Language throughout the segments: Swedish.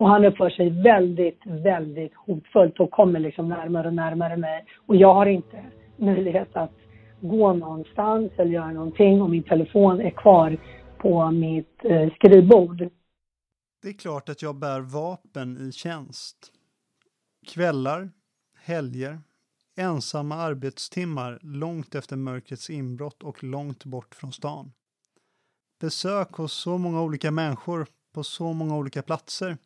Och han uppför sig väldigt, väldigt hotfullt och kommer liksom närmare och närmare mig. Och jag har inte möjlighet att gå någonstans eller göra någonting och min telefon är kvar på mitt eh, skrivbord. Det är klart att jag bär vapen i tjänst. Kvällar, helger, ensamma arbetstimmar långt efter mörkrets inbrott och långt bort från stan. Besök hos så många olika människor på så många olika platser.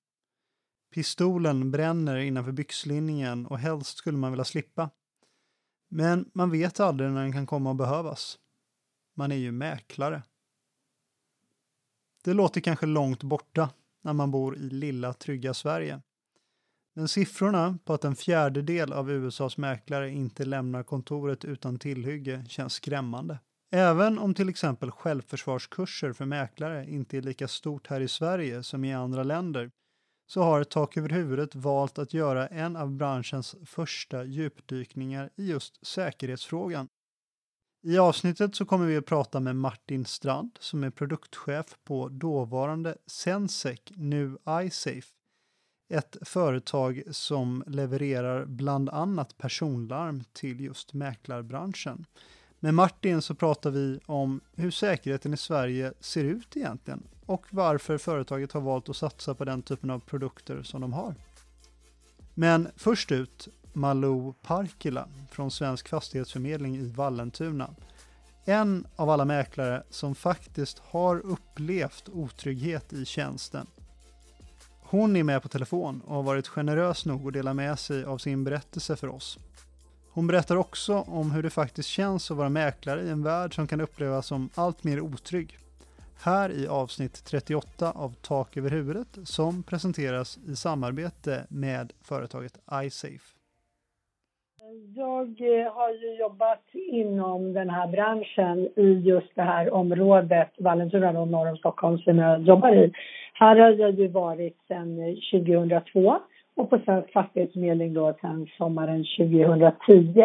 Pistolen bränner innanför byxlinningen och helst skulle man vilja slippa. Men man vet aldrig när den kan komma att behövas. Man är ju mäklare. Det låter kanske långt borta när man bor i lilla trygga Sverige. Men siffrorna på att en fjärdedel av USAs mäklare inte lämnar kontoret utan tillhygge känns skrämmande. Även om till exempel självförsvarskurser för mäklare inte är lika stort här i Sverige som i andra länder så har Tak över huvudet valt att göra en av branschens första djupdykningar i just säkerhetsfrågan. I avsnittet så kommer vi att prata med Martin Strand som är produktchef på dåvarande Sensec, nu iSafe. Ett företag som levererar bland annat personlarm till just mäklarbranschen. Med Martin så pratar vi om hur säkerheten i Sverige ser ut egentligen och varför företaget har valt att satsa på den typen av produkter som de har. Men först ut Malou Parkila från Svensk Fastighetsförmedling i Vallentuna. En av alla mäklare som faktiskt har upplevt otrygghet i tjänsten. Hon är med på telefon och har varit generös nog att dela med sig av sin berättelse för oss. Hon berättar också om hur det faktiskt känns att vara mäklare i en värld som kan upplevas som allt mer otrygg. Här i avsnitt 38 av Tak över huvudet som presenteras i samarbete med företaget iSafe. Jag eh, har ju jobbat inom den här branschen i just det här området, Vallentuna norr om Stockholm, som jag jobbar i. Här har jag ju varit sedan eh, 2002 och på Svensk Fastighetsförmedling då sedan sommaren 2010.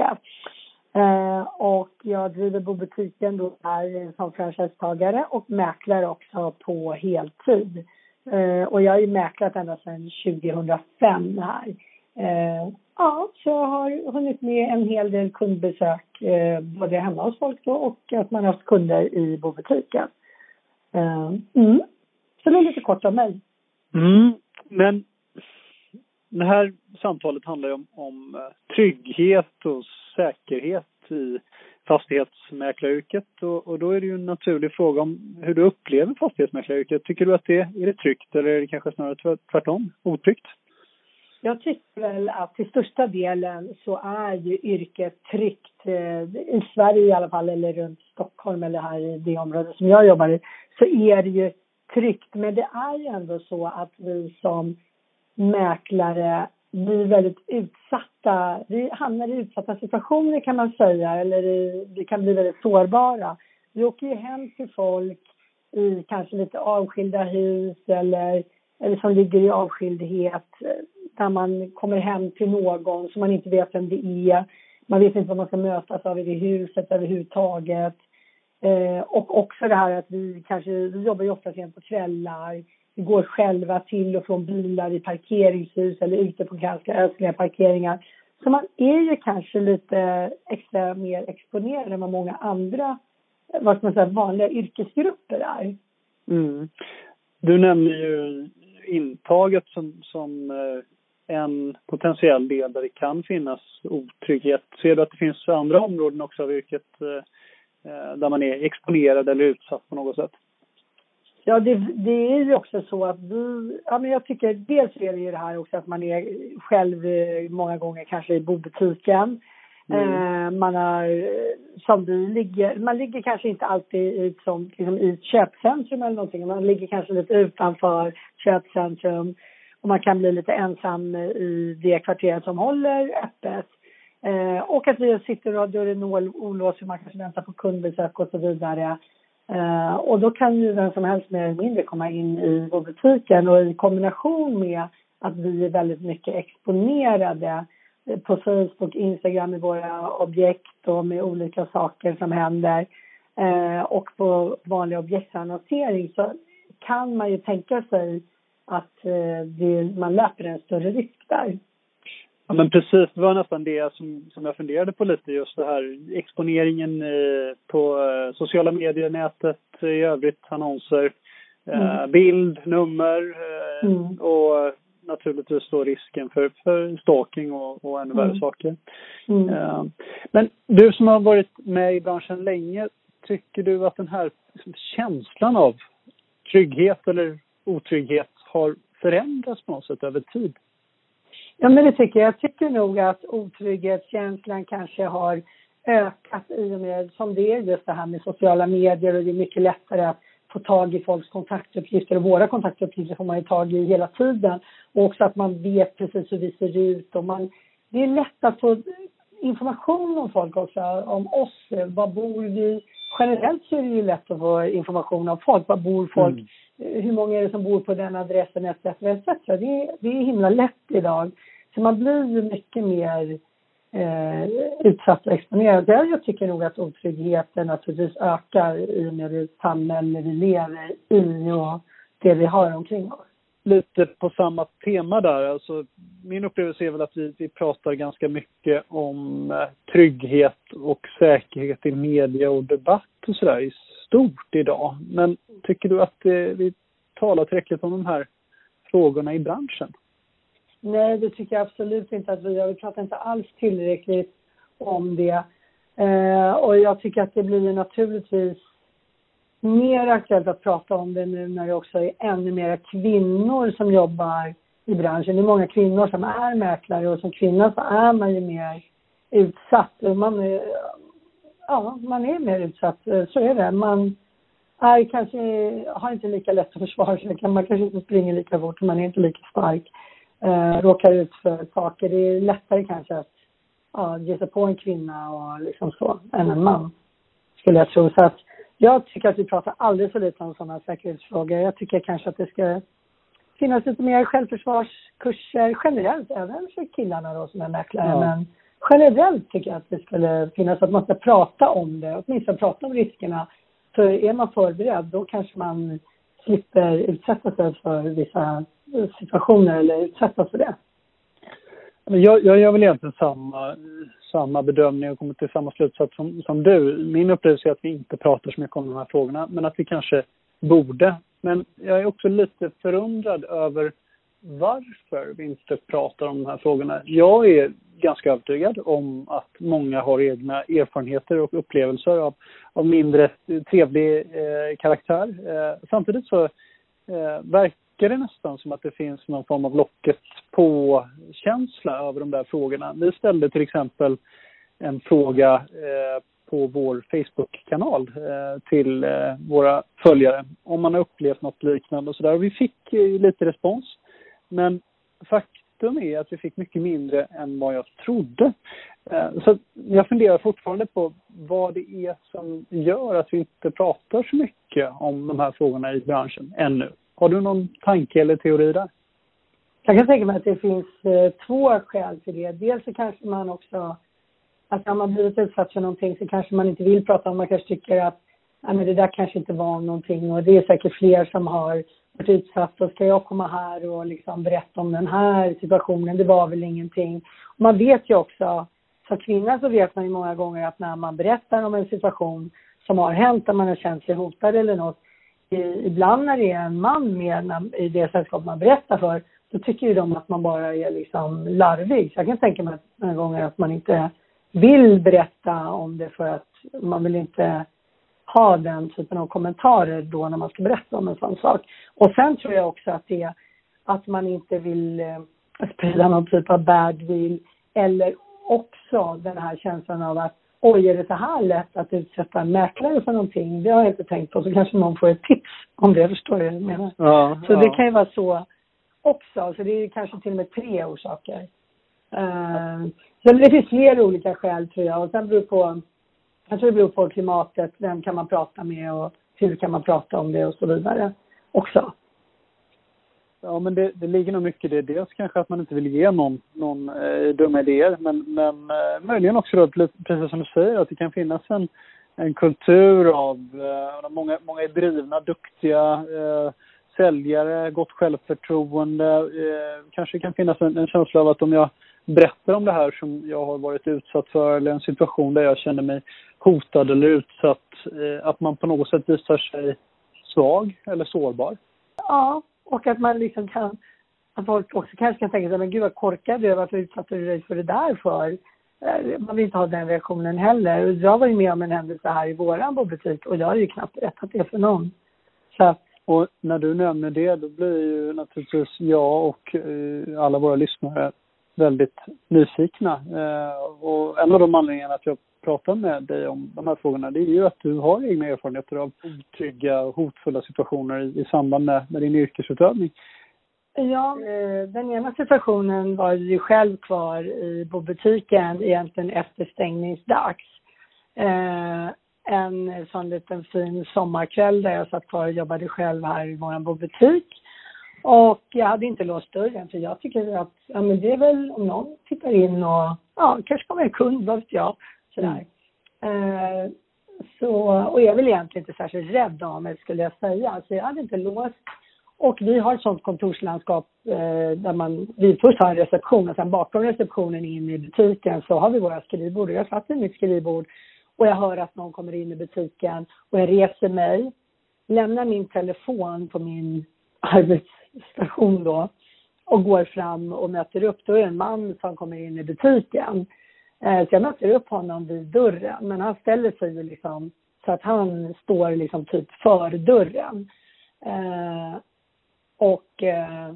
Eh, och jag driver bobutiken då här som franchisetagare och mäklare också på heltid. Eh, och jag har ju mäklat ända sedan 2005 här. Eh, ja, så jag har hunnit med en hel del kundbesök eh, både hemma hos folk då och att man har haft kunder i bobutiken. Eh, mm. Så det är lite kort om mig. Mm. Men det här samtalet handlar ju om, om eh, trygghet och säkerhet i fastighetsmäklaryrket och, och då är det ju en naturlig fråga om hur du upplever fastighetsmäklaryrket. Tycker du att det är det tryggt eller är det kanske snarare tvärtom, otryggt? Jag tycker väl att till största delen så är ju yrket tryggt. Eh, I Sverige i alla fall, eller runt Stockholm eller här i det område som jag jobbar i, så är det ju tryggt. Men det är ju ändå så att vi som mäklare blir väldigt utsatta. Vi hamnar i utsatta situationer kan man säga, eller vi kan bli väldigt sårbara. Vi åker ju hem till folk i kanske lite avskilda hus eller, eller som ligger i avskildhet där man kommer hem till någon som man inte vet vem det är. Man vet inte vad man ska mötas av i det huset överhuvudtaget. Eh, och också det här att vi kanske, vi jobbar ju ofta sent på kvällar går själva till och från bilar i parkeringshus eller ute på ganska ödsliga parkeringar. Så man är ju kanske lite extra mer exponerad än vad många andra vad ska man säga, vanliga yrkesgrupper är. Mm. Du nämner ju intaget som, som eh, en potentiell del där det kan finnas otrygghet. Ser du att det finns andra områden också av yrket eh, eh, där man är exponerad eller utsatt på något sätt? Ja, det, det, är ju också så att vi... Ja, men jag tycker dels är det ju det här också att man är själv eh, många gånger kanske i bobutiken. Mm. Eh, man har, som vi ligger, man ligger kanske inte alltid i, som, liksom i ett köpcentrum eller någonting. Man ligger kanske lite utanför köpcentrum och man kan bli lite ensam i det kvarteret som håller öppet. Eh, och att vi sitter och dörren olåst, man kanske väntar på kundbesök och så vidare. Uh, och då kan ju vem som helst mer eller mindre komma in i vår butiken och i kombination med att vi är väldigt mycket exponerade eh, på Facebook, Instagram med våra objekt och med olika saker som händer uh, och på vanlig objektsannonsering så kan man ju tänka sig att eh, det, man löper en större risk där. Ja, men precis, det var nästan det som, som jag funderade på lite, just det här exponeringen eh, på eh, sociala medier, nätet, i övrigt, annonser, eh, mm. bild, nummer eh, mm. och naturligtvis då risken för, för stalking och, och ännu värre mm. saker. Mm. Uh, men du som har varit med i branschen länge, tycker du att den här känslan av trygghet eller otrygghet har förändrats på något sätt över tid? Ja, men det tycker jag. Jag tycker nog att otrygghetskänslan kanske har ökat i och med, som det är just det här med sociala medier och det är mycket lättare att få tag i folks kontaktuppgifter och våra kontaktuppgifter får man ju tag i hela tiden. Och också att man vet precis hur vi ser ut och man, det är lätt att få information om folk också, om oss. Var bor vi? Generellt så är det ju lätt att få information om folk. Var bor folk? Mm. Hur många är det som bor på den adressen etc. etc. Det, det är himla lätt idag. Så man blir ju mycket mer eh, utsatt och exponerad. Jag tycker nog att otryggheten naturligtvis ökar i och med det samhälle vi lever i och det vi har omkring oss. Lite på samma tema där, alltså min upplevelse är väl att vi, vi pratar ganska mycket om eh, trygghet och säkerhet i media och debatt och sådär i stort idag. Men tycker du att eh, vi talar tillräckligt om de här frågorna i branschen? Nej, det tycker jag absolut inte att vi gör. Vi pratar inte alls tillräckligt om det. Eh, och jag tycker att det blir naturligtvis mer aktuellt att prata om det nu när det också är ännu mer kvinnor som jobbar i branschen. Det är många kvinnor som är mäklare och som kvinna så är man ju mer utsatt. Man är, ja, man är mer utsatt, så är det. Man är kanske, har inte lika lätt att försvara sig. Man kanske inte springer lika fort, man är inte lika stark eh, råkar ut för saker. Det är lättare kanske att ja, ge sig på en kvinna och liksom så, än en man. Skulle jag tro. Så att jag tycker att vi pratar alldeles för lite om sådana säkerhetsfrågor. Jag tycker kanske att det ska finnas lite mer självförsvarskurser generellt, även för killarna då som är mäklare. Ja. Men generellt tycker jag att det skulle finnas, att man ska prata om det, åtminstone prata om riskerna. För är man förberedd, då kanske man slipper utsätta sig för vissa situationer eller utsättas för det. Jag, jag gör väl egentligen samma, samma bedömning och kommer till samma slutsats som, som du. Min upplevelse är att vi inte pratar så mycket om de här frågorna, men att vi kanske borde. Men jag är också lite förundrad över varför vi inte pratar om de här frågorna. Jag är ganska övertygad om att många har egna erfarenheter och upplevelser av, av mindre trevlig eh, karaktär. Eh, samtidigt så eh, verkar verkar det nästan som att det finns någon form av locket på-känsla över de där frågorna. Vi ställde till exempel en fråga eh, på vår Facebook-kanal eh, till eh, våra följare om man har upplevt något liknande och sådär. Vi fick eh, lite respons. Men faktum är att vi fick mycket mindre än vad jag trodde. Eh, så jag funderar fortfarande på vad det är som gör att vi inte pratar så mycket om de här frågorna i branschen ännu. Har du någon tanke eller teori där? Jag kan tänka mig att det finns eh, två skäl till det. Dels så kanske man också, att har man blivit utsatt för någonting så kanske man inte vill prata om, man kanske tycker att nej, men det där kanske inte var någonting och det är säkert fler som har varit utsatta, och ska jag komma här och liksom berätta om den här situationen, det var väl ingenting. Och man vet ju också, som kvinna så vet man ju många gånger att när man berättar om en situation som har hänt, där man har känt sig hotad eller något, Eh, ibland när det är en man med i det sällskap man berättar för, då tycker ju de att man bara är liksom larvig. Så jag kan tänka mig några gånger att man inte vill berätta om det för att man vill inte ha den typen av kommentarer då när man ska berätta om en sån sak. Och sen tror jag också att det är att man inte vill eh, sprida någon typ av badwill eller också den här känslan av att oj, är det så här lätt att utsätta en mäklare för någonting? Det har jag inte tänkt på. Så kanske någon får ett tips om det, förstår du vad jag menar? Ja, så ja. det kan ju vara så också. Så det är kanske till och med tre orsaker. Uh, så det finns flera olika skäl tror jag. Och sen beror på, jag tror det beror på klimatet, vem kan man prata med och hur kan man prata om det och så vidare också. Ja, men det, det ligger nog mycket i det. Dels kanske att man inte vill ge någon, någon eh, dumma idéer, men, men eh, möjligen också då, precis som du säger, att det kan finnas en, en kultur av, eh, många, många är drivna, duktiga, eh, säljare, gott självförtroende. Eh, kanske kan finnas en, en känsla av att om jag berättar om det här som jag har varit utsatt för eller en situation där jag känner mig hotad eller utsatt, eh, att man på något sätt visar sig svag eller sårbar. Ja, och att man liksom kan, att folk också kanske kan tänka sig, men gud vad korkad du är, varför utsatte du dig för det där för? Eh, man vill inte ha den reaktionen heller. Jag var ju med om en händelse här i våran bobutik och jag har ju knappt berättat det för någon. Så och när du nämner det, då blir ju naturligtvis jag och eh, alla våra lyssnare väldigt nyfikna. Eh, och en av de anledningarna att jag prata med dig om de här frågorna, det är ju att du har egna erfarenheter av otrygga och hotfulla situationer i, i samband med, med din yrkesutövning. Ja, eh, den ena situationen var ju själv kvar i bobutiken egentligen efter stängningsdags. Eh, en sån liten fin sommarkväll där jag satt kvar och jobbade själv här i vår bobutik. Och jag hade inte låst dörren för jag tycker att, ja men det är väl om någon tittar in och, ja, kanske kommer en kund, vad vet jag. Sådär. Mm. Eh, så, och jag är väl egentligen inte särskilt rädd av mig skulle jag säga. Så jag hade inte låst. Och vi har ett sånt kontorslandskap eh, där man, vi först har en reception och sen bakom receptionen in i butiken så har vi våra skrivbord. Jag satt vid mitt skrivbord och jag hör att någon kommer in i butiken och jag reser mig, lämnar min telefon på min arbetsstation då och går fram och möter upp. Då är det en man som kommer in i butiken. Eh, så jag möter upp honom vid dörren, men han ställer sig ju liksom så att han står liksom typ för dörren. Eh, och eh,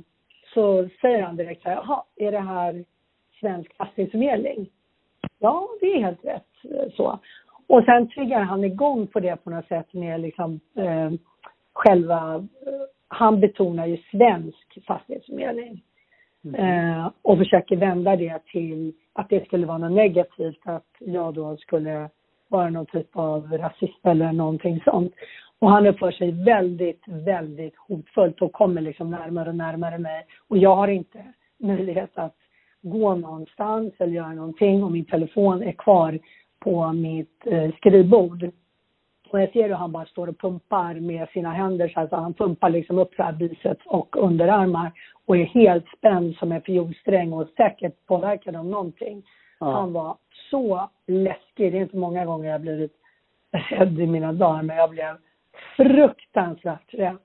så säger han direkt så här, jaha, är det här Svensk fastighetsförmedling? Ja, det är helt rätt eh, så. Och sen triggar han igång på det på något sätt med liksom eh, själva, eh, han betonar ju svensk fastighetsförmedling. Mm. Eh, och försöker vända det till att det skulle vara något negativt, att jag då skulle vara någon typ av rasist eller någonting sånt. Och han uppför sig väldigt, väldigt hotfullt och kommer liksom närmare och närmare mig. Och jag har inte möjlighet att gå någonstans eller göra någonting och min telefon är kvar på mitt eh, skrivbord. Och jag ser hur han bara står och pumpar med sina händer så alltså han pumpar liksom upp så här biceps och underarmar och är helt spänd som en fiolsträng och säkert påverkad av någonting. Ja. Han var så läskig. Det är inte många gånger jag blivit rädd i mina dagar men jag blev fruktansvärt rädd.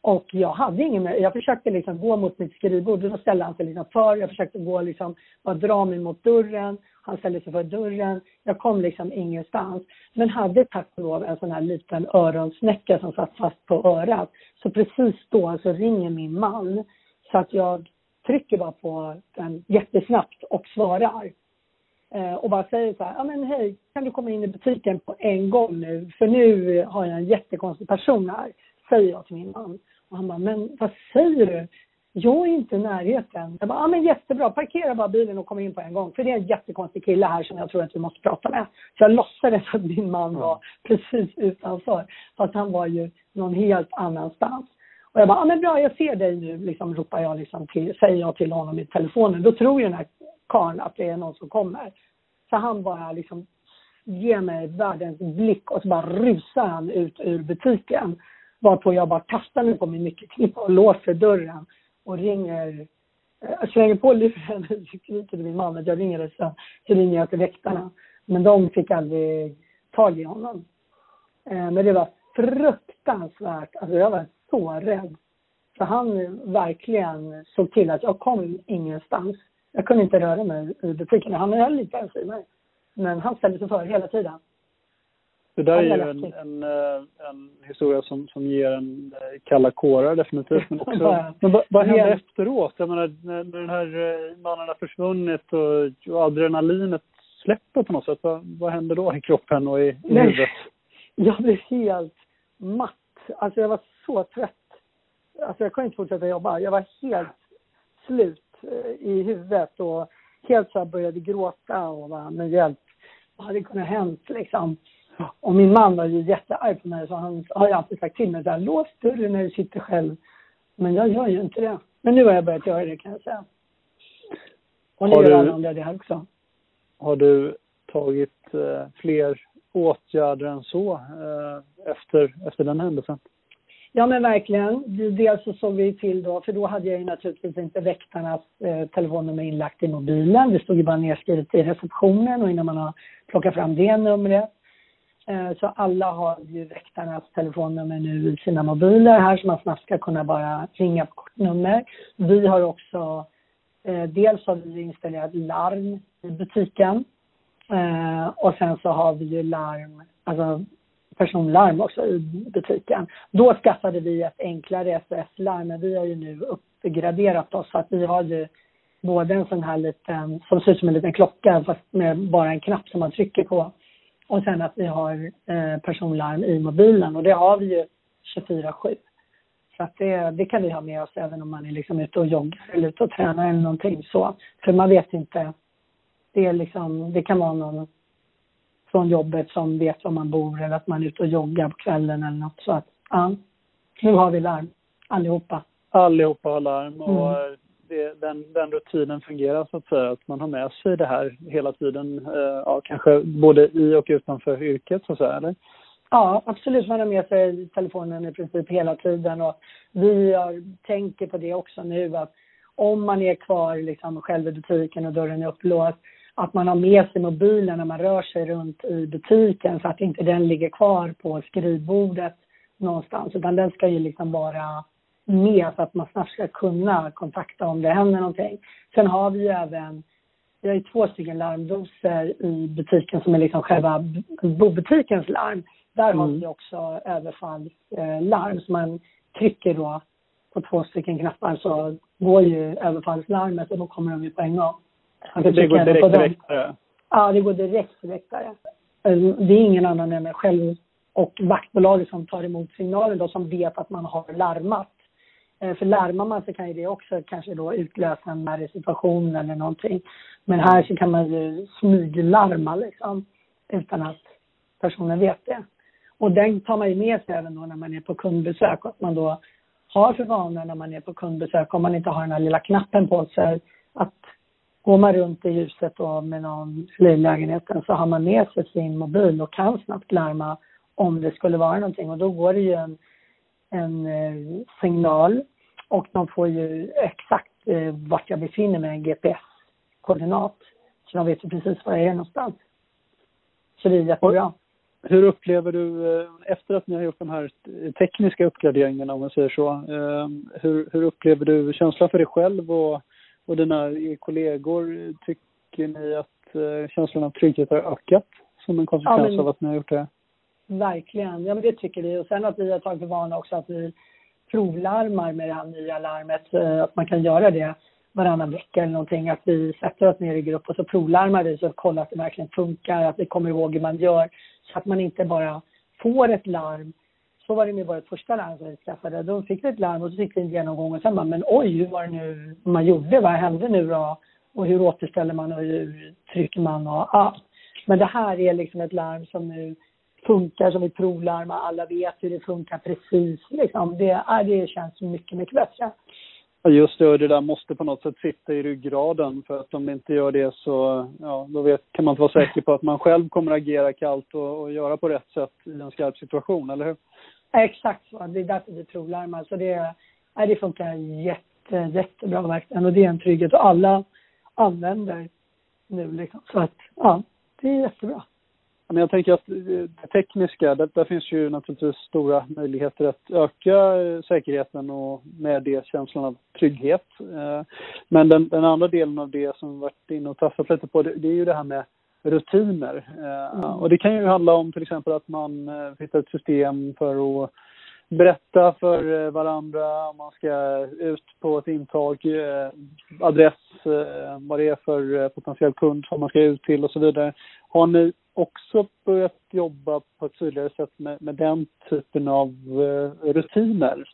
Och jag hade ingen Jag försökte liksom gå mot mitt skrivbord och då ställde han sig liksom för. Jag försökte gå liksom, bara dra mig mot dörren. Han ställde sig för dörren. Jag kom liksom ingenstans. Men hade tack och lov en sån här liten öronsnäcka som satt fast på örat. Så precis då så ringer min man. Så att jag trycker bara på den jättesnabbt och svarar. Eh, och bara säger så här, ja men hej, kan du komma in i butiken på en gång nu? För nu har jag en jättekonstig person här, säger jag till min man. Och han bara, men vad säger du? Jag är inte i närheten. Jag bara, ja men jättebra, parkera bara bilen och kom in på en gång. För det är en jättekonstig kille här som jag tror att vi måste prata med. Så jag låtsades att min man var precis utanför. Fast han var ju någon helt annanstans. Och jag bara, ah, men bra, jag ser dig nu, liksom ropar jag liksom till, säger jag till honom i telefonen. Då tror ju den här karln att det är någon som kommer. Så han bara liksom ger mig världens blick och så bara rusar han ut ur butiken. Varpå jag bara kastar mig på min nyckelknippa och låser dörren och ringer. Jag slänger på luren och skriker till min man att jag ringer så, så ringer jag till väktarna. Men de fick aldrig tag i honom. Eh, men det var fruktansvärt. Alltså jag var så rädd. För han verkligen såg till att jag kom ingenstans. Jag kunde inte röra mig i butiken. Han höll lite ens i mig. Men han ställde sig för hela tiden. Det där är ju en, en, eh, en, historia som, som ger en eh, kalla kårar definitivt. Men, också, men vad, vad hände efteråt? Jag menar, när, när den här eh, mannen har försvunnit och, och adrenalinet släpper på något sätt. Vad, vad händer då i kroppen och i, i huvudet? Jag blev helt matt. Alltså jag var så trött. Alltså jag kunde inte fortsätta jobba. Jag var helt slut i huvudet och helt så här började gråta och bara, men hjälp, vad hade kunnat hänt liksom? Och min man var ju jättearg på mig så han har ju alltid sagt till mig där, lås dörren när du sitter själv. Men jag gör ju inte det. Men nu har jag börjat göra det kan jag säga. Och nu gör alla andra det här också. Har du tagit eh, fler åtgärder än så eh, efter, efter den händelsen? Ja men verkligen. Dels så såg vi till då, för då hade jag ju naturligtvis inte väktarnas eh, telefonnummer inlagt i mobilen. Det stod ju bara nedskrivet i receptionen och innan man har plockat fram det numret. Eh, så alla har ju väktarnas telefonnummer nu i sina mobiler här så man snabbt ska kunna bara ringa på kortnummer. Vi har också, eh, dels har vi installerat larm i butiken eh, och sen så har vi ju larm, alltså personlarm också i butiken. Då skaffade vi ett enklare SOS-larm, men vi har ju nu uppgraderat oss så att vi har ju både en sån här liten, som ser ut som en liten klocka fast med bara en knapp som man trycker på. Och sen att vi har eh, personlarm i mobilen och det har vi ju 24-7. Så att det, det kan vi ha med oss även om man är liksom ute och joggar eller ute och tränar eller någonting så. För man vet inte, det är liksom, det kan vara någon från jobbet som vet var man bor eller att man är ute och joggar på kvällen eller något. Så att, ja, nu har vi larm allihopa. Allihopa har larm och mm. det, den, den rutinen fungerar så att säga. Att man har med sig det här hela tiden. Eh, ja, kanske både i och utanför yrket så att säga, eller? Ja, absolut. Man har med sig telefonen i princip hela tiden och vi har, tänker på det också nu att om man är kvar liksom själv i butiken och dörren är upplåst att man har med sig mobilen när man rör sig runt i butiken så att inte den ligger kvar på skrivbordet någonstans utan den ska ju liksom vara med så att man snabbt ska kunna kontakta om det händer någonting. Sen har vi ju även, vi har ju två stycken larmdoser i butiken som är liksom själva bobutikens larm. Där mm. har vi också överfallslarm så man trycker då på två stycken knappar så går ju överfallslarmet och då kommer de ju på en gång. Det, det går direkt till väktare? Ja, det går direkt till väktare. Det är ingen annan än mig själv och vaktbolaget som tar emot signalen då som vet att man har larmat. Eh, för larmar man så kan ju det också kanske då utlösa en värre situation eller någonting. Men här så kan man ju smyglarma liksom utan att personen vet det. Och den tar man ju med sig även då när man är på kundbesök och att man då har för vana när man är på kundbesök om man inte har den här lilla knappen på sig att Går man runt i huset då med någon i lägenheten så har man med sig sin mobil och kan snabbt larma om det skulle vara någonting och då går det ju en, en eh, signal och de får ju exakt eh, vart jag befinner mig, en GPS-koordinat. Så de vet ju precis var jag är någonstans. Så det är jättebra. Hur upplever du, eh, efter att ni har gjort de här tekniska uppgraderingarna om man säger så, eh, hur, hur upplever du känslan för dig själv och och dina kollegor, tycker ni att eh, känslan av trygghet har ökat som en konsekvens ja, men, av att ni har gjort det? Verkligen, ja men det tycker vi. Och sen att vi har tagit för vana också att vi provlarmar med det här nya larmet, eh, att man kan göra det varannan vecka eller någonting, att vi sätter oss ner i grupp och så provlarmar vi så att kolla att det verkligen funkar, att vi kommer ihåg hur man gör, så att man inte bara får ett larm så var det med vårt första larm som vi skaffade. De fick ett larm och så fick vi en genomgång och sen bara, men oj, hur var det nu man gjorde? Vad hände nu då? Och hur återställer man och hur trycker man och ja. Men det här är liksom ett larm som nu funkar som ett provlarm och alla vet hur det funkar precis liksom. Det, ja, det känns mycket, mycket bättre. Just det, och det där måste på något sätt sitta i ryggraden för att om det inte gör det så, ja, då vet, kan man inte vara säker på att man själv kommer att agera kallt och, och göra på rätt sätt i en skarp situation, eller hur? Exakt så. Det är därför vi provlarmar. Så det, nej, det funkar jätte, jättebra verkligen. Och det är en trygghet. Och alla använder nu liksom. Så att, ja, det är jättebra. Men jag tänker att det tekniska, där, där finns ju naturligtvis stora möjligheter att öka eh, säkerheten och med det känslan av trygghet. Eh, men den, den andra delen av det som vi varit inne och tassat lite på, det, det är ju det här med rutiner. Eh, mm. Och det kan ju handla om till exempel att man eh, hittar ett system för att berätta för eh, varandra om man ska ut på ett intag, adress, vad det är för potentiell kund som man ska ut till och så vidare. Har ni också börjat jobba på ett tydligare sätt med, med den typen av rutiner?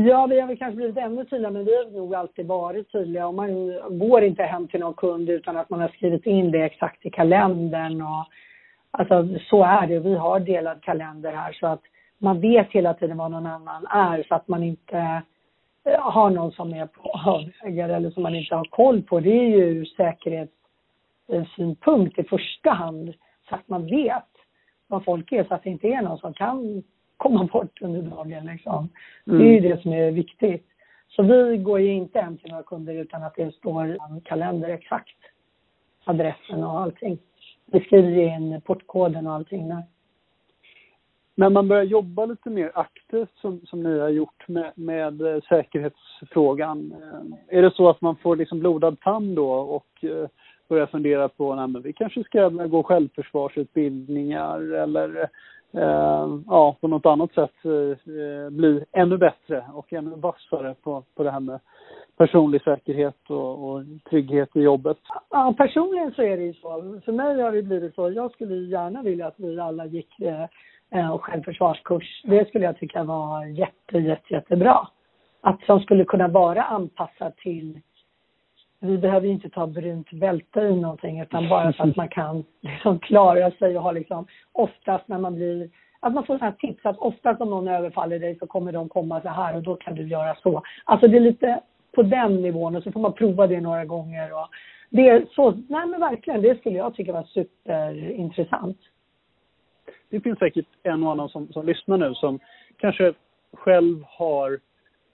Ja, vi har väl kanske blivit ännu tydligare, men vi har nog alltid varit tydliga. Och man går inte hem till någon kund utan att man har skrivit in det exakt i kalendern. Och, alltså, så är det. Vi har delad kalender här så att man vet hela tiden vad någon annan är så att man inte eh, har någon som är på avvägar eller som man inte har koll på. Det är ju säkerhetssynpunkt i första hand så att man vet vad folk är så att det inte är någon som kan komma bort under dagen. Liksom. Mm. Det är ju det som är viktigt. Så vi går ju inte hem till några kunder utan att det står en kalender exakt. Adressen och allting. Vi skriver in portkoden och allting där. När man börjar jobba lite mer aktivt som, som ni har gjort med, med eh, säkerhetsfrågan. Eh, är det så att man får liksom blodad tand då och eh, börjar fundera på att vi kanske ska gå självförsvarsutbildningar eller Ehm, ja, på något annat sätt eh, bli ännu bättre och ännu vassare på, på det här med personlig säkerhet och, och, trygghet i jobbet? Ja, personligen så är det ju så. För mig har det blivit så. Jag skulle gärna vilja att vi alla gick eh, Eh, och självförsvarskurs. Det skulle jag tycka var jätte, jätte, jättebra. Att som skulle kunna vara anpassad till vi behöver ju inte ta brunt bälte i någonting utan bara så att man kan liksom klara sig och ha liksom oftast när man blir att man får sådana tips att oftast om någon överfaller dig så kommer de komma så här och då kan du göra så. Alltså det är lite på den nivån och så får man prova det några gånger och det är så, nej men verkligen det skulle jag tycka var superintressant det finns säkert en och annan som, som lyssnar nu som kanske själv har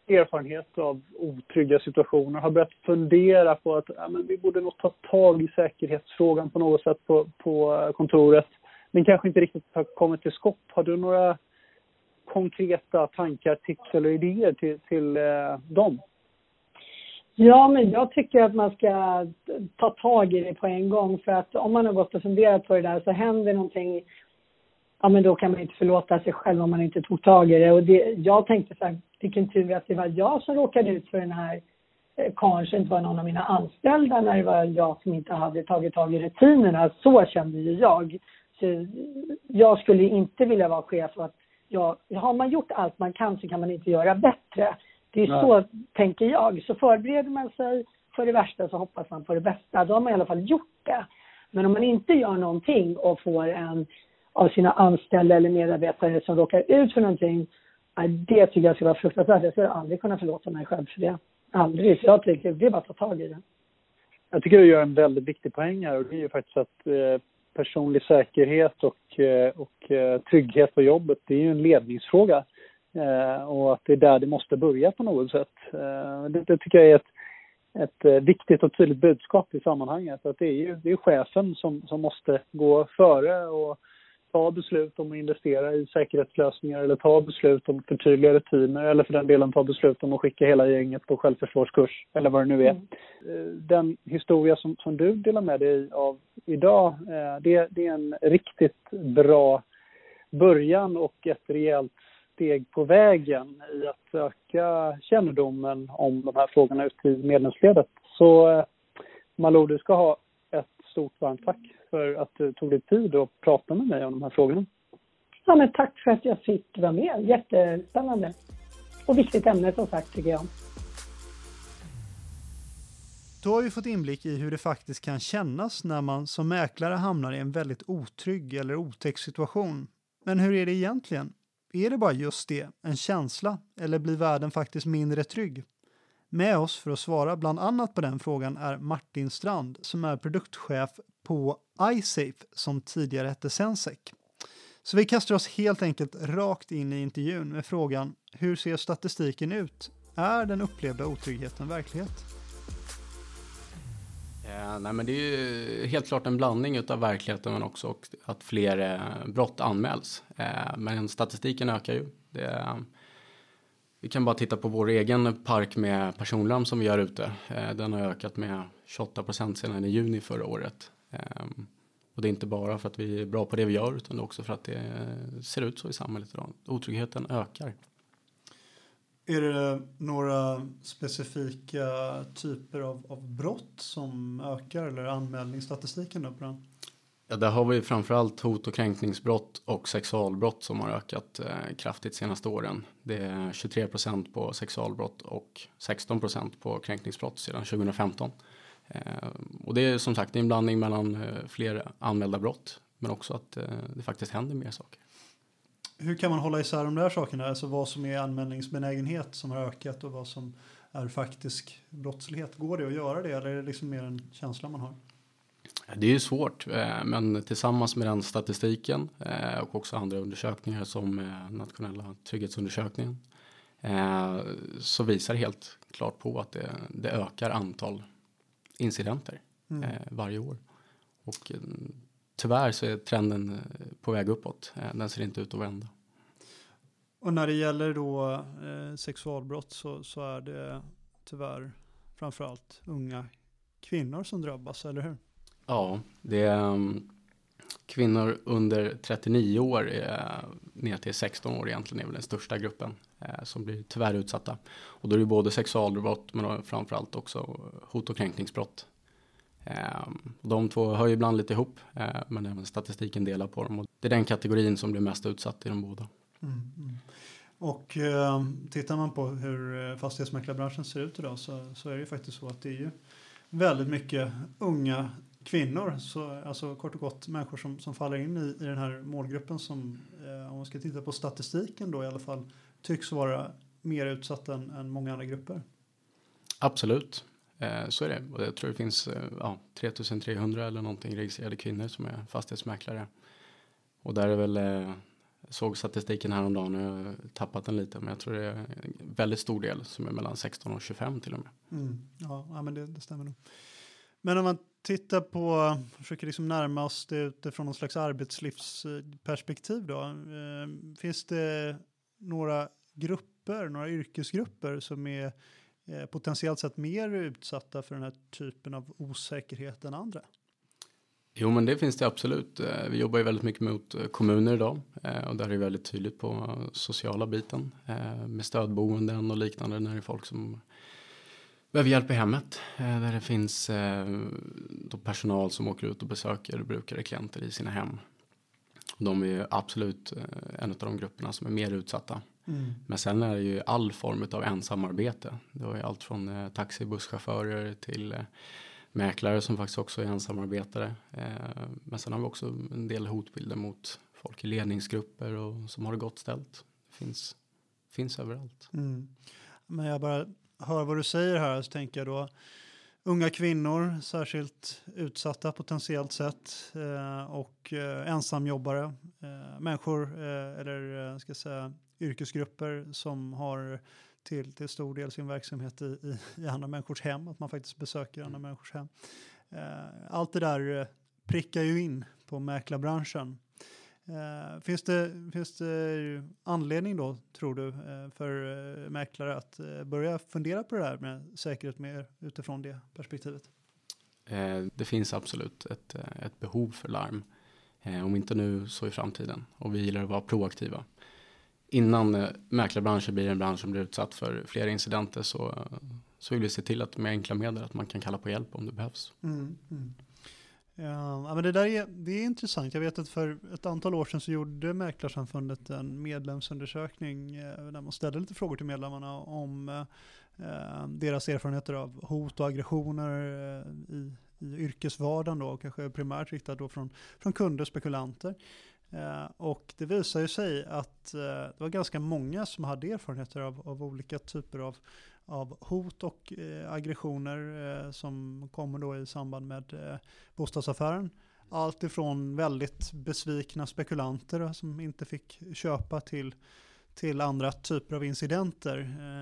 erfarenhet av otrygga situationer, har börjat fundera på att ja, men vi borde nog ta tag i säkerhetsfrågan på något sätt på, på kontoret, men kanske inte riktigt har kommit till skott. Har du några konkreta tankar, tips eller idéer till, till eh, dem? Ja, men jag tycker att man ska ta tag i det på en gång för att om man har gått och funderat på det där så händer någonting ja men då kan man inte förlåta sig själv om man inte tog tag i det. Och det, jag tänkte så här, vilken tur att det var jag som råkade ut för den här eh, kanske inte var någon av mina anställda när det var jag som inte hade tagit tag i rutinerna. Så kände ju jag. Så jag skulle inte vilja vara chef och att jag, har man gjort allt man kan så kan man inte göra bättre. Det är Nej. så, tänker jag. Så förbereder man sig för det värsta så hoppas man på det bästa. Då har man i alla fall gjort det. Men om man inte gör någonting och får en av sina anställda eller medarbetare som råkar ut för någonting. Det tycker jag skulle vara fruktansvärt. Jag skulle aldrig kunna förlåta mig själv för det. Aldrig. Så jag tycker det är bara att ta tag i det. Jag tycker du gör en väldigt viktig poäng här och det är ju faktiskt att eh, personlig säkerhet och, eh, och eh, trygghet på jobbet, det är ju en ledningsfråga. Eh, och att det är där det måste börja på något sätt. det, det tycker jag är ett, ett viktigt och tydligt budskap i sammanhanget. Att det är ju det är chefen som, som måste gå före och ta beslut om att investera i säkerhetslösningar eller ta beslut om förtydliga rutiner eller för den delen ta beslut om att skicka hela gänget på självförsvarskurs eller vad det nu är. Mm. Eh, den historia som, som du delar med dig av idag, eh, det, det är en riktigt bra början och ett rejält steg på vägen i att öka kännedomen om de här frågorna ute i medlemsledet. Så eh, Malou, du ska ha ett stort varmt tack för att du tog dig tid att prata med mig om de här frågorna. Ja, men tack för att jag fick vara med. Jättespännande. Och viktigt ämne som sagt tycker jag. Då har vi fått inblick i hur det faktiskt kan kännas när man som mäklare hamnar i en väldigt otrygg eller otäck situation. Men hur är det egentligen? Är det bara just det, en känsla, eller blir världen faktiskt mindre trygg? Med oss för att svara bland annat på den frågan är Martin Strand som är produktchef på iSafe som tidigare hette Sensec. Så vi kastar oss helt enkelt rakt in i intervjun med frågan hur ser statistiken ut? Är den upplevda otryggheten verklighet? Eh, nej, men det är ju helt klart en blandning av verkligheten men också att fler eh, brott anmäls. Eh, men statistiken ökar ju. Det, vi kan bara titta på vår egen park med personlarm som vi gör ute. Eh, den har ökat med 28 procent sedan i juni förra året. Ehm, och det är inte bara för att vi är bra på det vi gör utan också för att det ser ut så i samhället idag. Otryggheten ökar. Är det några specifika typer av, av brott som ökar eller anmälningsstatistiken då på den? Ja, där har vi framförallt hot och kränkningsbrott och sexualbrott som har ökat eh, kraftigt senaste åren. Det är 23 procent på sexualbrott och 16 procent på kränkningsbrott sedan 2015. Eh, och det är som sagt en blandning mellan eh, fler anmälda brott men också att eh, det faktiskt händer mer saker. Hur kan man hålla isär de där sakerna? Alltså vad som är anmälningsbenägenhet som har ökat och vad som är faktisk brottslighet. Går det att göra det eller är det liksom mer en känsla man har? Det är ju svårt, men tillsammans med den statistiken och också andra undersökningar som nationella trygghetsundersökningen så visar helt klart på att det, det ökar antal incidenter mm. varje år. Och tyvärr så är trenden på väg uppåt. Den ser inte ut att vända. Och när det gäller då sexualbrott så, så är det tyvärr framförallt unga kvinnor som drabbas, eller hur? Ja, det är um, kvinnor under 39 år är, ner till 16 år egentligen är väl den största gruppen eh, Eh, som blir tyvärr utsatta. Och då är det både sexualbrott men framförallt också hot och kränkningsbrott. Ehm, de två hör ju ibland lite ihop eh, men även statistiken delar på dem. Och det är den kategorin som blir mest utsatt i de båda. Mm. mm. Och eh, tittar man på hur eh, fastighetsmäklarbranschen ser ut idag så, så är det ju faktiskt så att det är ju väldigt mycket unga kvinnor, så, alltså kort och gott människor som, som faller in i, i den här målgruppen som, eh, om man ska titta på statistiken då i alla fall, tycks vara mer utsatta än, än många andra grupper. Absolut, eh, så är det. Och jag tror det finns eh, ja, 3300 eller någonting registrerade kvinnor som är fastighetsmäklare. Och där är väl, eh, jag såg statistiken häromdagen jag har tappat den lite, men jag tror det är en väldigt stor del som är mellan 16 och 25 till och med. Mm, ja, ja, men det, det stämmer nog. Men om man tittar på, försöker liksom närma oss det utifrån någon slags arbetslivsperspektiv då. Eh, finns det några grupper, några yrkesgrupper som är eh, potentiellt sett mer utsatta för den här typen av osäkerhet än andra? Jo, men det finns det absolut. Eh, vi jobbar ju väldigt mycket mot eh, kommuner idag och där är det väldigt tydligt på sociala biten med stödboenden och liknande när det är folk som behöver hjälp i hemmet. Där det finns då personal som åker ut och besöker brukare, klienter i sina hem. De är absolut eh, en av de grupperna som är mer utsatta. Mm. Men sen är det ju all form av ensamarbete. Det är allt från taxibusschaufförer till mäklare som faktiskt också är ensamarbetare. Men sen har vi också en del hotbilder mot folk i ledningsgrupper och som har det gott ställt. Det finns, finns överallt. Mm. Men jag bara hör vad du säger här så tänker jag då unga kvinnor, särskilt utsatta potentiellt sett eh, och eh, ensamjobbare, eh, människor eller ska säga yrkesgrupper som har till, till stor del sin verksamhet i, i, i andra människors hem, att man faktiskt besöker andra människors hem. Allt det där prickar ju in på mäklarbranschen Uh, finns, det, finns det anledning då, tror du, uh, för uh, mäklare att börja fundera på det här med säkerhet mer utifrån det perspektivet? det finns absolut ett, ett behov för larm. om inte nu så i framtiden. Och vi gillar att vara proaktiva. Innan mäklarbranschen blir en bransch som blir utsatt för flera incidenter så, så vill vi se till att med enkla medel att man kan kalla på hjälp om det behövs. Mm, mm. Ehm, ja, men det där är, det är intressant. Jag vet att för ett antal år sedan så gjorde Mäklarsamfundet en medlemsundersökning eh, där man ställde lite frågor till medlemmarna om eh, deras erfarenheter av hot och aggressioner eh, i, i yrkesvardagen då, kanske primärt riktat då från, från kunder och spekulanter. Och det visar ju sig att det var ganska många som hade erfarenheter av, av olika typer av av hot och eh, aggressioner eh, som kommer då i samband med eh, bostadsaffären. Allt ifrån väldigt besvikna spekulanter eh, som inte fick köpa till, till andra typer av incidenter.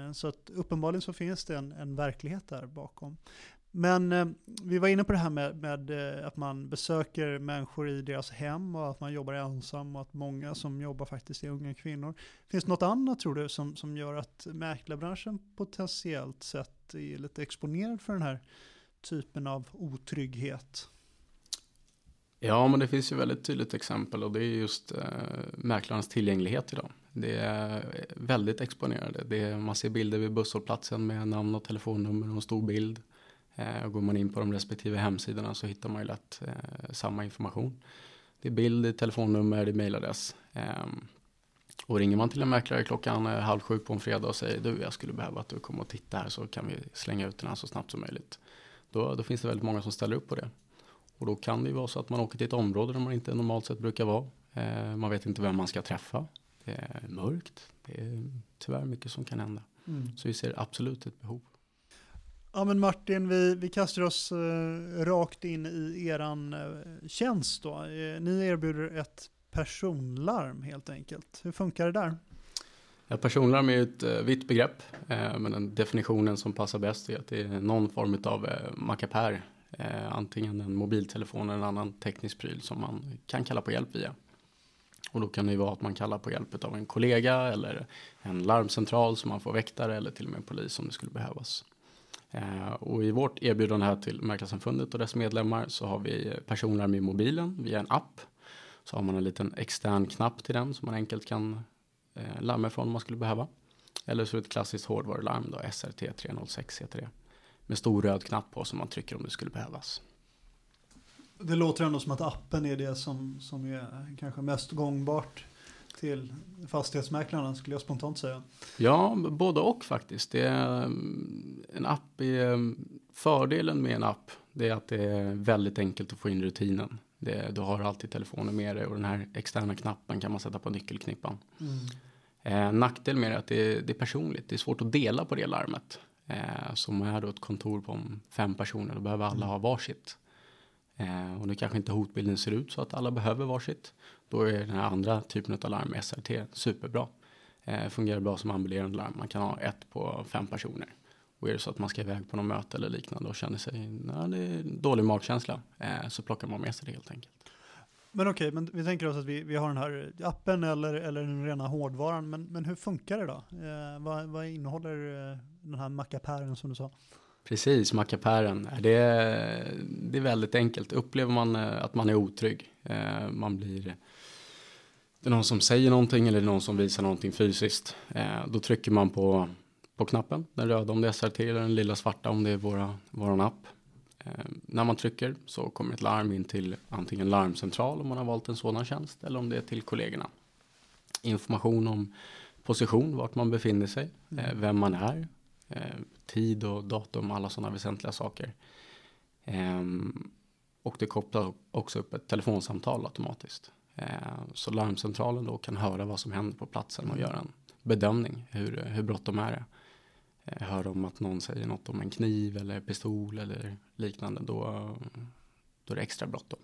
Eh, så att uppenbarligen så finns det en, en verklighet där bakom. Men eh, vi var inne på det här med, med eh, att man besöker människor i deras hem och att man jobbar ensam och att många som jobbar faktiskt är unga kvinnor. Finns det något annat tror du som, som gör att mäklarbranschen potentiellt sett är lite exponerad för den här typen av otrygghet? Ja, men det finns ju väldigt tydligt exempel och det är just eh, mäklarens tillgänglighet idag. Det är väldigt exponerade. Det är, man ser bilder vid busshållplatsen med namn och telefonnummer och en stor bild. Eh, går man in på de respektive hemsidorna så hittar man ju lätt eh, samma information. Det är bild, det är telefonnummer, det är mejladress. Eh, och ringer man till en mäklare klockan eh, halv sju på en fredag och säger du jag skulle behöva att du kommer och tittar här så kan vi slänga ut den här så snabbt som möjligt. Då, då finns det väldigt många som ställer upp på det. Och då kan det ju vara så att man åker till ett område där man inte normalt sett brukar vara. Man vet inte vem man ska träffa. Det är mörkt. Det är tyvärr mycket som kan hända. Mm. Så vi ser absolut ett behov. Ja men Martin, vi, vi kastar oss eh, rakt in i eran eh, tjänst då. Eh, ni erbjuder ett personlarm helt enkelt. Hur funkar det där? Ja, personlarm är ju ett eh, vitt begrepp, eh, men den definitionen som passar bäst är att det är någon form av eh, mackapär. Eh, antingen en mobiltelefon eller en annan teknisk pryl som man kan kalla på hjälp via. Och då kan det ju vara att man kallar på hjälp av en kollega eller en larmcentral som man får väktare eller till och med polis om det skulle behövas. Eh, och i vårt erbjudande här till Mäklarsamfundet och dess medlemmar så har vi personlarm i mobilen via en app. Så har man en liten extern knapp till den som man enkelt kan eh, larma ifrån om man skulle behöva. Eller så ett klassiskt hårdvarularm då, SRT 306 heter det. Med stor röd knapp på som man trycker om det skulle behövas. Det låter ändå som att appen är det som, som är kanske mest gångbart till fastighetsmäklarna skulle jag spontant säga. Ja, både och faktiskt. Det är, mm, en app är, fördelen med en app det är att det är väldigt enkelt att få in rutinen. Det, du har alltid telefonen med dig och den här externa knappen kan man sätta på nyckelknippan. Mm. Eh, nackdel med det är att det, det, är personligt. Det är svårt att dela på det larmet. Eh, som är då ett kontor på fem personer. Då behöver alla ha varsitt. Eh, och nu kanske inte hotbilden ser ut så att alla behöver varsitt. Då är den här andra typen av larm, SRT, superbra. Eh, fungerar bra som ambulerande larm. Man kan ha ett på fem personer. Och är det så att man ska iväg på något möte eller liknande och känner sig nej, det är dålig magkänsla eh, så plockar man med sig det helt enkelt. Men okej, okay, men vi tänker oss att vi, vi har den här appen eller, eller den rena hårdvaran. Men, men hur funkar det då? Eh, vad, vad innehåller eh, den här mackapären som du sa? Precis, mackapären. Det, det är väldigt enkelt. Upplever man eh, att man är otrygg, eh, man blir det är någon som säger någonting eller någon som visar någonting fysiskt. Eh, då trycker man på, på knappen, den röda om det är SRT eller den lilla svarta om det är våra, våran app. när man trycker så kommer ett larm in till antingen larmcentral om man har valt en sådan tjänst eller om det är till kollegorna. Information om position, vart man befinner sig, vem man är, Eh, tid och datum, alla sådana väsentliga saker. Ehm, och det kopplar också upp ett telefonsamtal automatiskt. Ehm, så larmcentralen då kan höra vad som händer på platsen och göra en bedömning. Hur, hur bråttom är det? Eh, hör de att någon säger något om en kniv eller pistol eller liknande, då, då är det extra bråttom.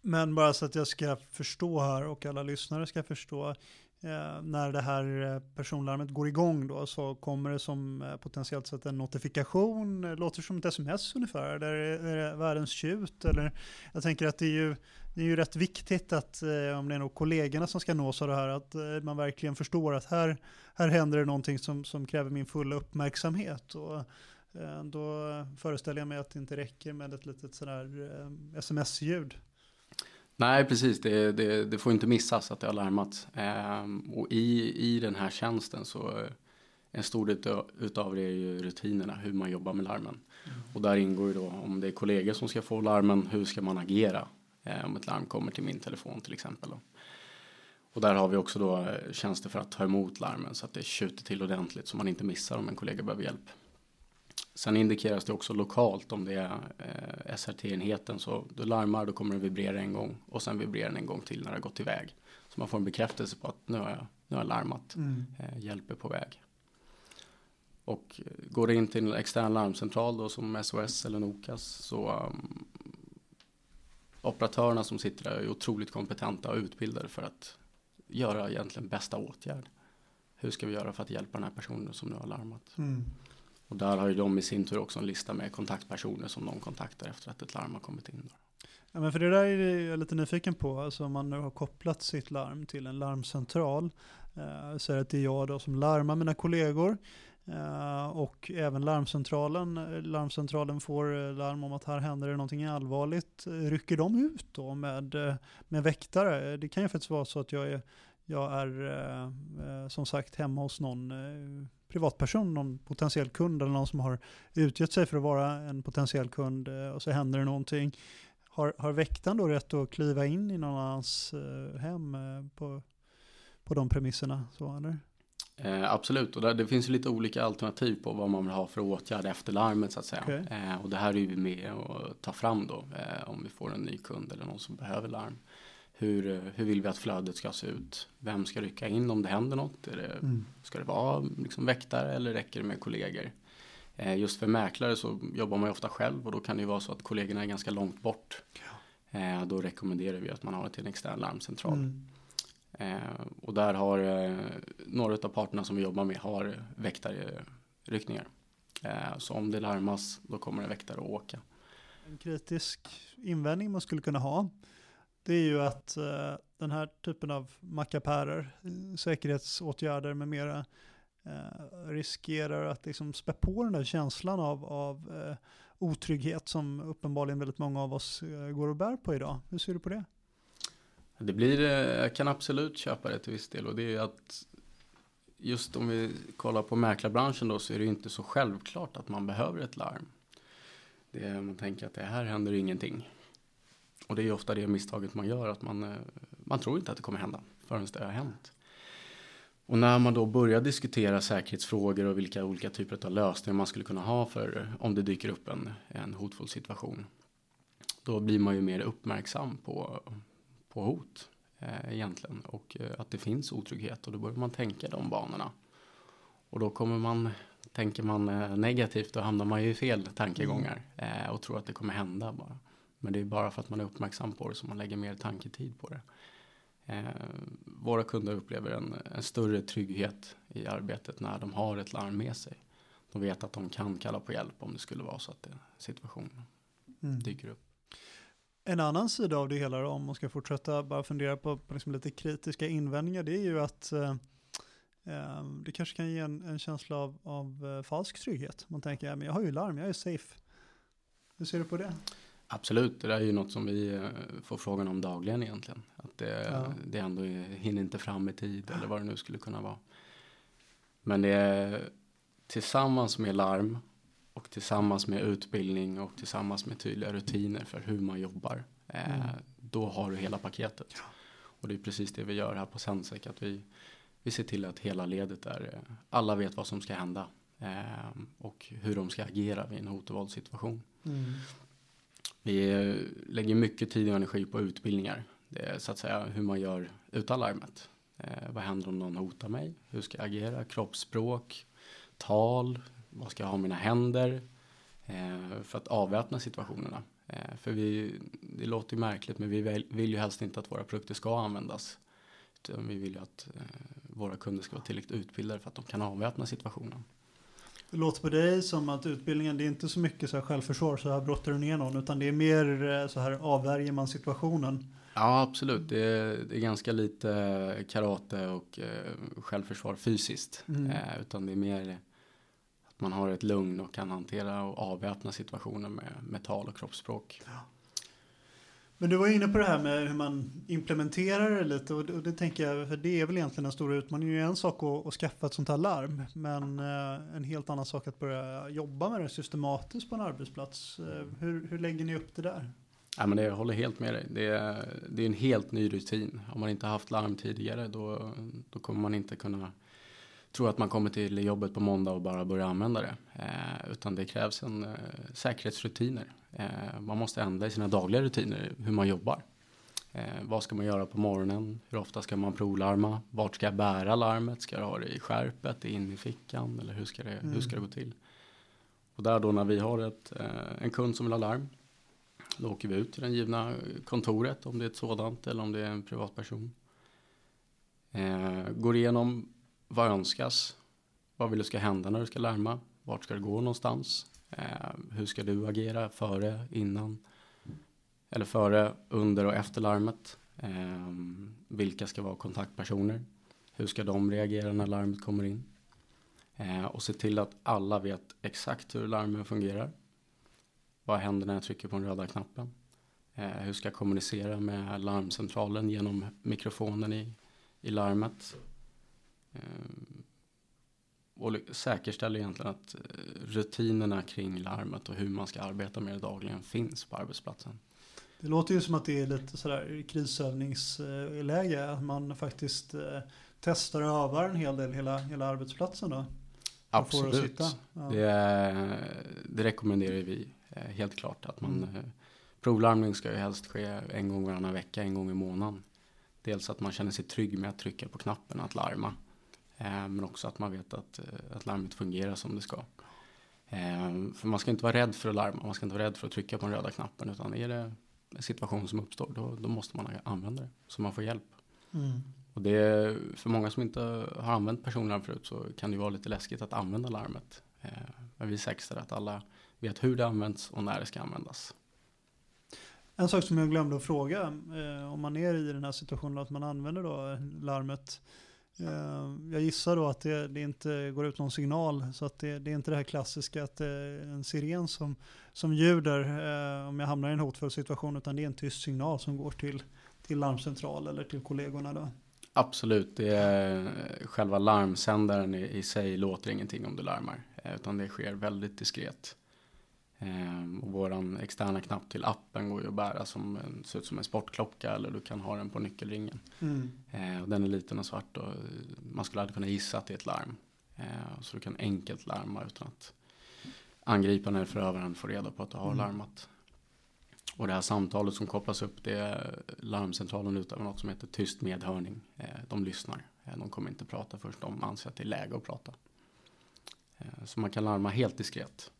Men bara så att jag ska förstå här och alla lyssnare ska förstå. Eh, när det här eh, personlarmet går igång då så kommer det som eh, potentiellt sett en notifikation, låter som ett sms ungefär, eller är det världens tjut? Eller, jag tänker att det är ju, det är ju rätt viktigt att eh, om det är nog kollegorna som ska nås av det här, att eh, man verkligen förstår att här, här händer det någonting som, som kräver min fulla uppmärksamhet. Och, då föreställer jag mig att det inte räcker med ett litet sådär sms-ljud. Nej, precis. Det, det, det, får inte missas att det har larmats. Ehm, och i, i den här tjänsten så eh, en stor del utav det är ju rutinerna, hur man jobbar med larmen. Mm. Och där ingår ju då om det är kollegor som ska få larmen, hur ska man agera eh, om ett larm kommer till min telefon till exempel. Då. Och där har vi också då eh, tjänster för att ta emot larmen så att det tjuter till ordentligt så man inte missar om en kollega behöver hjälp. Sen indikeras det också lokalt om det är eh, SRT-enheten. Så du larmar, då kommer det vibrera en gång och sen vibrerar den en gång till när det har gått iväg. Så man får en bekräftelse på att nu har jag, nu har jag larmat, mm. eh, hjälp är på väg. Och eh, går det in till en extern larmcentral då som SOS eller Nokas så um, operatörerna som sitter där är otroligt kompetenta och utbildade för att göra egentligen bästa åtgärd. Hur ska vi göra för att hjälpa den här personen som nu har larmat? Mm. Och där har ju de i sin tur också en lista med kontaktpersoner som de kontaktar efter att ett larm har kommit in. Ja, men för det där är jag lite nyfiken på. Alltså om man nu har kopplat sitt larm till en larmcentral. Eh, så är det att det är jag då som larmar mina kollegor. Eh, och även larmcentralen. Larmcentralen får eh, larm om att här händer det någonting allvarligt. Rycker de ut då med, eh, med väktare? Det kan ju faktiskt vara så att jag är, jag är eh, eh som sagt hemma hos någon eh, privatperson, någon potentiell kund eller någon som har utgett sig för att vara en potentiell kund eh, och så händer det någonting. Har, har väktaren då rätt att kliva in i någon annans eh, hem eh, på, på de premisserna? Så, eller? Eh, absolut, och där, det finns lite olika alternativ på vad man vill ha för åtgärd efter larmet så att säga. Okay. Eh, och det här är vi med och tar fram då eh, om vi får en ny kund eller någon som behöver larm. Hur, hur vill vi att flödet ska se ut? Vem ska rycka in om det händer något? Det, mm. Ska det vara liksom väktare eller räcker det med kollegor? Eh, just för mäklare så jobbar man ju ofta själv och då kan det ju vara så att kollegorna är ganska långt bort. Eh, då rekommenderar vi att man har det till en extern larmcentral. Mm. Eh, och där har eh, några av parterna som vi jobbar med har väktarryckningar. Eh, så om det larmas då kommer en väktare att åka. En kritisk invändning man skulle kunna ha det är ju att eh, den här typen av mackapärer, säkerhetsåtgärder med mera eh, riskerar att liksom spä på den där känslan av, av eh, otrygghet som uppenbarligen väldigt många av oss eh, går och bär på idag. Hur ser du på det? Det blir, eh, jag kan absolut köpa det till viss del och det är att just om vi kollar på mäklarbranschen då så är det ju inte så självklart att man behöver ett larm. Det är, man tänker att det här händer ingenting. Och det är ofta det misstaget man gör att man, eh, man tror inte att det kommer hända förrän det har hänt. Och när man då börjar diskutera säkerhetsfrågor och vilka olika typer av lösningar man skulle kunna ha för om det dyker upp en, en hotfull situation. Då blir man ju mer uppmärksam på, på hot eh, egentligen och eh, att det finns otrygghet och då börjar man tänka de banorna. Och då kommer man, tänker man eh, negativt då hamnar man ju i fel tankegångar mm. eh, och tror att det kommer hända bara. Men det är bara för att man är uppmärksam på det som man lägger mer tanketid på det. Eh, våra kunder upplever en, en, större trygghet i arbetet när de har ett larm med sig. De vet att de kan kalla på hjälp om det skulle vara så att det, situationen mm. dyker upp. En annan sida av det hela då, om man ska fortsätta bara fundera på, på liksom lite kritiska invändningar, det är ju att eh, eh det kanske kan ge en, en känsla av, av uh, falsk trygghet. Man tänker, ja, men jag har ju larm, jag är safe. Hur ser du på det? Absolut, det där är ju något som vi eh, får frågan om dagligen egentligen. Att det, ja. det ändå hinner inte fram i tid eller vad det nu skulle kunna vara. Men det är tillsammans med larm och tillsammans med utbildning och tillsammans med tydliga rutiner för hur man jobbar. Eh, mm. då har du hela paketet. Ja. Och det är precis det vi gör här på Sensec. Att vi, vi ser till att hela ledet är, eh, alla vet vad som ska hända. och hur de ska agera vid en hot och våldssituation. Mm. Vi lägger mycket tid och energi på utbildningar. Det är så att säga hur man gör utan larmet. Eh, vad händer om någon hotar mig? Hur ska jag agera? Kroppsspråk, tal, vad ska jag ha mina händer? Eh, för att avväpna situationerna. Eh, för vi, det låter ju märkligt men vi vill ju helst inte att våra produkter ska användas. Utan vi vill ju att eh, våra kunder ska vara tillräckligt utbildade för att de kan avväpna situationen. Det låter på dig som att utbildningen, det är inte så mycket så här självförsvar, så här brottar du ner någon, utan det är mer eh, så här avvärjer man situationen. Ja, absolut. Det är, det är ganska lite karate och eh, självförsvar fysiskt. Mm. Eh, utan det är mer att man har ett lugn och kan hantera och avväpna situationen med, med tal och kroppsspråk. Ja. Men du var inne på det här med hur man implementerar det lite och det, och det tänker jag, för det är väl egentligen en stor utmaning. Det är en sak att, att skaffa ett sånt här larm, men eh, en helt annan sak att börja jobba med det systematiskt på en arbetsplats. Eh, hur, hur lägger ni upp det där? Ja, men det, jag håller helt med dig. Det är, det är en helt ny rutin. Om man inte haft larm tidigare då, då kommer man inte kunna tro att man kommer till jobbet på måndag och bara börjar använda det. Eh, utan det krävs en eh, säkerhetsrutiner. Eh, man måste ändra i sina dagliga rutiner hur man jobbar. Eh, vad ska man göra på morgonen? Hur ofta ska man provlarma? Vart ska jag bära larmet? Ska jag ha det i skärpet, in i fickan eller hur ska det, mm. hur ska det gå till? Och där då när vi har ett, eh, en kund som vill ha larm då åker vi ut till det givna kontoret om det är ett sådant eller om det är en privatperson. Eh, går igenom vad önskas? Vad vill du ska hända när du ska larma? Vart ska du gå någonstans? Eh, hur ska du agera före, innan? Eller före, under och efter larmet? Eh, vilka ska vara kontaktpersoner? Hur ska de reagera när larmet kommer in? Eh, och se till att alla vet exakt hur larmen fungerar. Vad händer när jag trycker på den röda knappen? Eh, hur ska jag kommunicera med larmcentralen genom mikrofonen i, i larmet? Ehm, och säkerställer egentligen att eh, rutinerna kring larmet och hur man ska arbeta med det dagligen finns på arbetsplatsen. Det låter ju som att det är lite sådär krisövningsläge. Att man faktiskt eh, testar och övar en hel del hela, hela arbetsplatsen då. Absolut. Ja. Det, det, rekommenderar vi eh, helt klart. Att man, mm. Provlarmning ska ju helst ske en gång varannan vecka, en gång i månaden. Dels att man känner sig trygg med att trycka på knappen att larma. Eh, men också att man vet att, eh, att larmet fungerar som det ska. Eh, för man ska inte vara rädd för att larma, man ska inte vara rädd för att trycka på den röda knappen utan är det en situation som uppstår då, då måste man använda det så man får hjälp. Mm. Och det är, för många som inte har använt personlarm förut så kan det vara lite läskigt att använda larmet. Men vi säkerställer att alla vet hur det används och när det ska användas. En sak som jag glömde att fråga, om man är i den här situationen att man använder då larmet. Eh, jag gissar då att det, det, inte går ut någon signal, så att det, det är inte det här klassiska att det är en siren som, som ljuder eh, om jag hamnar i en hotfull situation, utan det är en tyst signal som går till, till larmcentral eller till kollegorna då. Absolut, det är, eh, själva larmsändaren i, i sig låter ingenting om du larmar, utan det sker väldigt diskret. Ehm, och våran externa knapp till appen går ju att bära som en, ser ut som en sportklocka eller du kan ha den på nyckelringen. Mm. Ehm, och den är liten och svart och man skulle aldrig kunna gissa att det är ett larm. Ehm, så du kan enkelt larma utan att angriparen eller förövaren får reda på att du har mm. larmat. Och det här samtalet som kopplas upp det är larmcentralen utövar något som heter tyst medhörning. De lyssnar. De kommer inte prata först de anser att det är läge att prata. Så man kan larma helt diskret.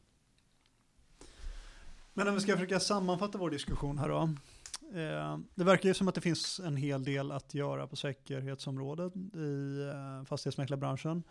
Men om vi ska försöka sammanfatta vår diskussion här då. Eh, det verkar ju som att det finns en hel del att göra på säkerhetsområdet i eh, fastighetsmäklarbranschen.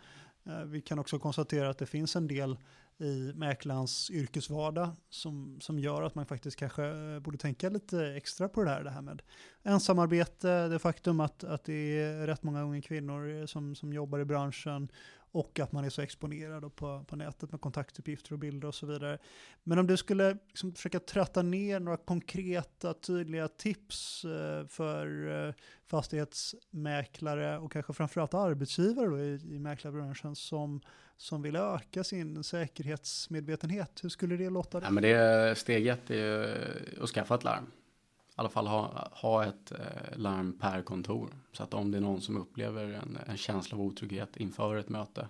Eh, vi kan också konstatera att det finns en del i mäklarens yrkesvardag som, som gör att man faktiskt kanske eh, borde tänka lite extra på det här. Det här med ensamarbete, det faktum att, att det är rätt många unga kvinnor eh, som, som jobbar i branschen och att man är så exponerad på, på nätet med kontaktuppgifter och bilder och så vidare. Men om du skulle liksom försöka trötta ner några konkreta, tydliga tips eh, för fastighetsmäklare och kanske framförallt arbetsgivare då i, i mäklarbranschen som, som vill öka sin säkerhetsmedvetenhet. Hur skulle det låta? Ja, men det steget är att skaffa ett larm i alla fall ha, ha ett eh, larm per kontor. Så att om det är någon som upplever en, en känsla av otrygghet inför ett möte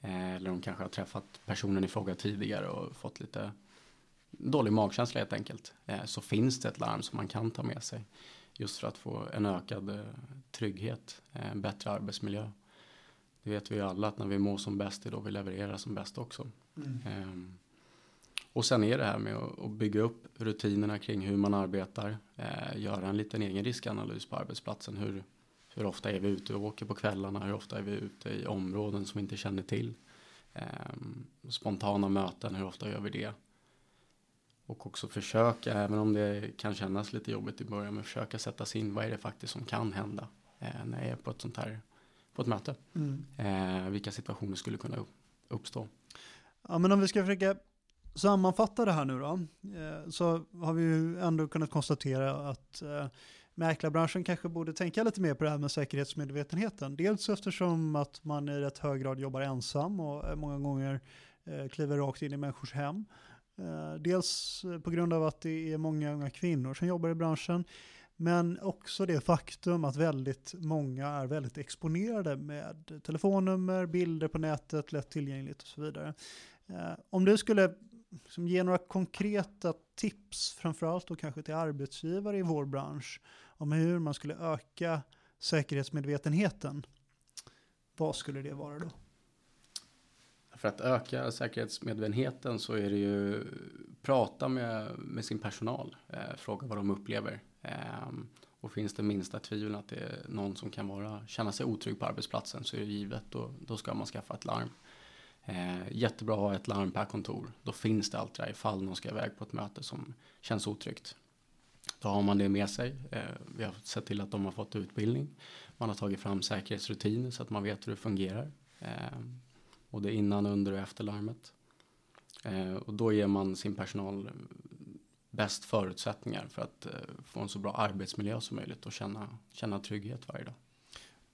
eh, eller de kanske har träffat personen i fråga tidigare och fått lite dålig magkänsla helt enkelt eh, så finns det ett larm som man kan ta med sig just för att få en ökad eh, trygghet, eh, en bättre arbetsmiljö. Det vet vi ju alla att när vi mår som bäst är då vi levererar som bäst också. Mm. Ehm, och sen är det här med att bygga upp rutinerna kring hur man arbetar, eh, göra en liten egen riskanalys på arbetsplatsen. Hur, hur ofta är vi ute och åker på kvällarna? Hur ofta är vi ute i områden som vi inte känner till? Eh, spontana möten, hur ofta gör vi det? Och också försöka, även om det kan kännas lite jobbigt i början, men försöka sätta sig in vad är det faktiskt som kan hända eh, när jag är på ett sånt här på ett möte. Mm. Eh, vilka situationer skulle kunna uppstå? Ja, men om vi ska försöka sammanfatta det här nu då, eh, så har vi ju ändå kunnat konstatera att eh, mäklarbranschen kanske borde tänka lite mer på det här med säkerhetsmedvetenheten. Dels eftersom att man i rätt hög grad jobbar ensam och eh, många gånger kliver rakt in i människors hem. Dels på grund av att det är många unga kvinnor som jobbar i branschen. Men också det faktum att väldigt många är väldigt exponerade med telefonnummer, bilder på nätet, lätt tillgängligt och så vidare. Eh, om du skulle som ge några konkreta tips, framförallt då kanske till arbetsgivare i vår bransch, om hur man skulle öka säkerhetsmedvetenheten. Vad skulle det vara då? För att öka säkerhetsmedvetenheten så är det ju prata med, med sin personal, eh, fråga vad de upplever. Ehm, och finns det minsta tvivel att det är någon som kan vara, känna sig otrygg på arbetsplatsen så är det givet, då, då ska man skaffa ett larm. Eh, jättebra att ha ett larm per kontor. Då finns det alltid där ifall någon ska iväg på ett möte som känns otryggt. Då har man det med sig. Eh, vi har sett till att de har fått utbildning. Man har tagit fram säkerhetsrutiner så att man vet hur det fungerar. Eh, och det är innan, under och efter larmet. Eh, och då ger man sin personal bäst förutsättningar för att eh, få en så bra arbetsmiljö som möjligt och känna, känna trygghet varje dag.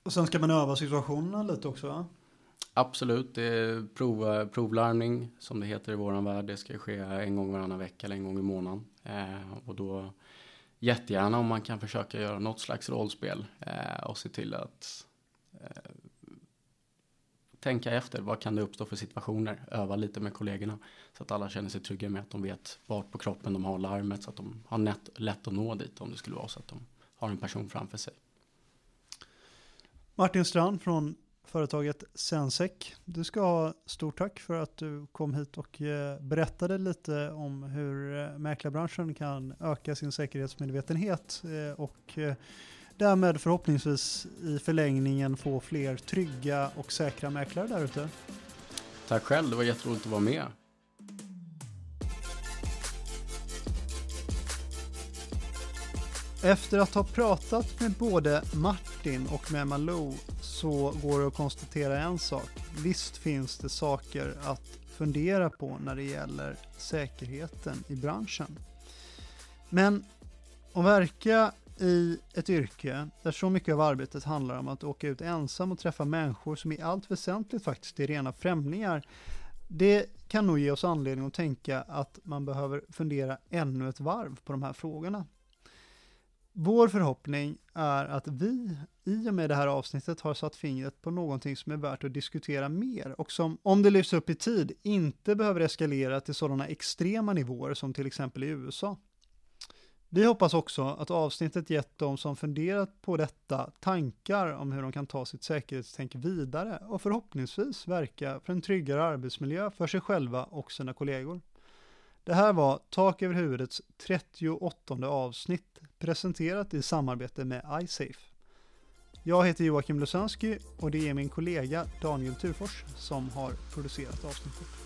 Och sen ska man öva situationerna lite också va? Absolut, det är prov, provlarmning som det heter i våran värld. Det ska ske en gång varannan vecka eller en gång i månaden. Eh, och då jättegärna om man kan försöka göra något slags rollspel eh, och se till att eh, tänka efter. Vad kan det uppstå för situationer? Öva lite med kollegorna så att alla känner sig trygga med att de vet vart på kroppen de har larmet så att de har lätt, lätt att nå dit om det skulle vara så att de har en person framför sig. Martin Strand från företaget Sensec. Du ska ha stort tack för att du kom hit och eh, berättade lite om hur eh, mäklarbranschen kan öka sin säkerhetsmedvetenhet eh, och därmed förhoppningsvis i förlängningen få fler trygga och säkra mäklare där ute. Tack själv, det var jätteroligt att vara med. Efter att ha pratat med både Martin och med Malou så går det att konstatera en sak. Visst finns det saker att fundera på när det gäller säkerheten i branschen. Men att verka i ett yrke där så mycket av arbetet handlar om att åka ut ensam och träffa människor som i allt väsentligt faktiskt är rena främlingar. Det kan nog ge oss anledning att tänka att man behöver fundera ännu ett varv på de här frågorna. Vår förhoppning är att vi i och med det här avsnittet har satt fingret på någonting som är värt att diskutera mer och som, om det lyfts upp i tid, inte behöver eskalera till sådana extrema nivåer som till exempel i USA. Vi hoppas också att avsnittet gett de som funderat på detta tankar om hur de kan ta sitt säkerhetstänk vidare och förhoppningsvis verka för en tryggare arbetsmiljö för sig själva och sina kollegor. Det här var Tak över huvudets 38 avsnitt presenterat i samarbete med iSafe. Jag heter Joakim Lusansky och det är min kollega Daniel Turfors som har producerat avsnittet.